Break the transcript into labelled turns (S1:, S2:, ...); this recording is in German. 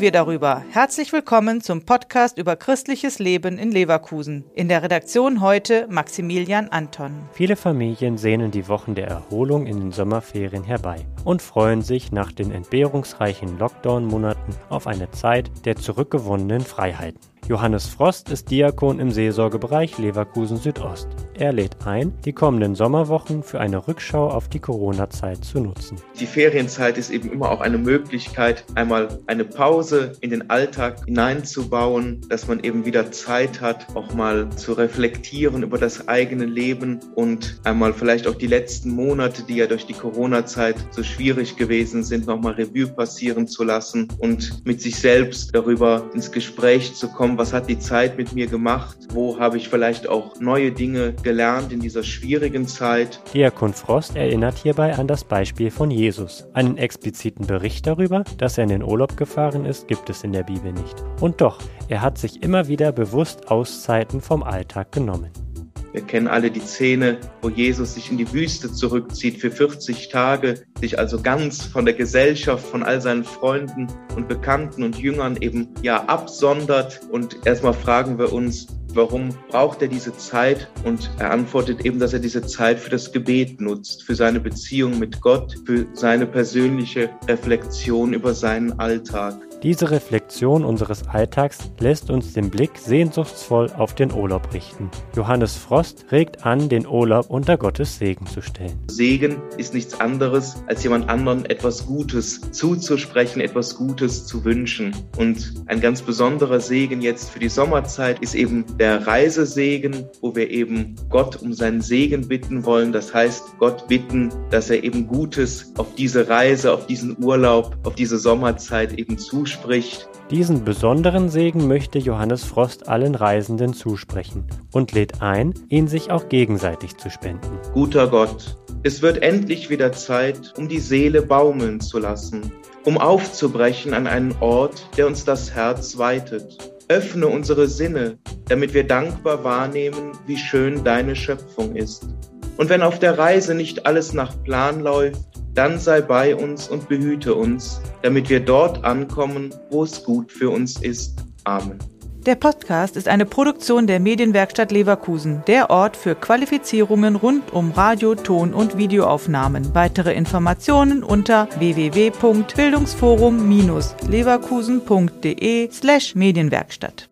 S1: wir darüber. Herzlich willkommen zum Podcast über christliches Leben in Leverkusen. In der Redaktion heute Maximilian Anton.
S2: Viele Familien sehnen die Wochen der Erholung in den Sommerferien herbei und freuen sich nach den entbehrungsreichen Lockdown-Monaten auf eine Zeit der zurückgewonnenen Freiheiten. Johannes Frost ist Diakon im Seelsorgebereich Leverkusen Südost. Er lädt ein, die kommenden Sommerwochen für eine Rückschau auf die Corona-Zeit zu nutzen.
S3: Die Ferienzeit ist eben immer auch eine Möglichkeit, einmal eine Pause in den Alltag hineinzubauen, dass man eben wieder Zeit hat, auch mal zu reflektieren über das eigene Leben und einmal vielleicht auch die letzten Monate, die ja durch die Corona-Zeit so schwierig gewesen sind, nochmal Revue passieren zu lassen und mit sich selbst darüber ins Gespräch zu kommen, was hat die Zeit mit mir gemacht, wo habe ich vielleicht auch neue Dinge gelernt in dieser schwierigen Zeit.
S2: Diakon Frost erinnert hierbei an das Beispiel von Jesus. Einen expliziten Bericht darüber, dass er in den Urlaub gefahren ist, gibt es in der Bibel nicht. Und doch, er hat sich immer wieder bewusst Auszeiten vom Alltag genommen.
S3: Wir kennen alle die Szene, wo Jesus sich in die Wüste zurückzieht für 40 Tage, sich also ganz von der Gesellschaft, von all seinen Freunden und Bekannten und Jüngern eben ja absondert. Und erstmal fragen wir uns, Warum braucht er diese Zeit? Und er antwortet eben, dass er diese Zeit für das Gebet nutzt, für seine Beziehung mit Gott, für seine persönliche Reflexion über seinen Alltag.
S2: Diese Reflexion unseres Alltags lässt uns den Blick sehnsuchtsvoll auf den Urlaub richten. Johannes Frost regt an, den Urlaub unter Gottes Segen zu stellen.
S3: Segen ist nichts anderes, als jemand anderen etwas Gutes zuzusprechen, etwas Gutes zu wünschen. Und ein ganz besonderer Segen jetzt für die Sommerzeit ist eben der Reisesegen, wo wir eben Gott um seinen Segen bitten wollen. Das heißt, Gott bitten, dass er eben Gutes auf diese Reise, auf diesen Urlaub, auf diese Sommerzeit eben zuspricht zuspricht.
S2: Diesen besonderen Segen möchte Johannes Frost allen Reisenden zusprechen und lädt ein, ihn sich auch gegenseitig zu spenden.
S3: Guter Gott, es wird endlich wieder Zeit, um die Seele baumeln zu lassen, um aufzubrechen an einen Ort, der uns das Herz weitet. Öffne unsere Sinne, damit wir dankbar wahrnehmen, wie schön deine Schöpfung ist. Und wenn auf der Reise nicht alles nach Plan läuft, dann sei bei uns und behüte uns, damit wir dort ankommen, wo es gut für uns ist. Amen.
S1: Der Podcast ist eine Produktion der Medienwerkstatt Leverkusen, der Ort für Qualifizierungen rund um Radio, Ton und Videoaufnahmen. Weitere Informationen unter www.bildungsforum-leverkusen.de slash Medienwerkstatt.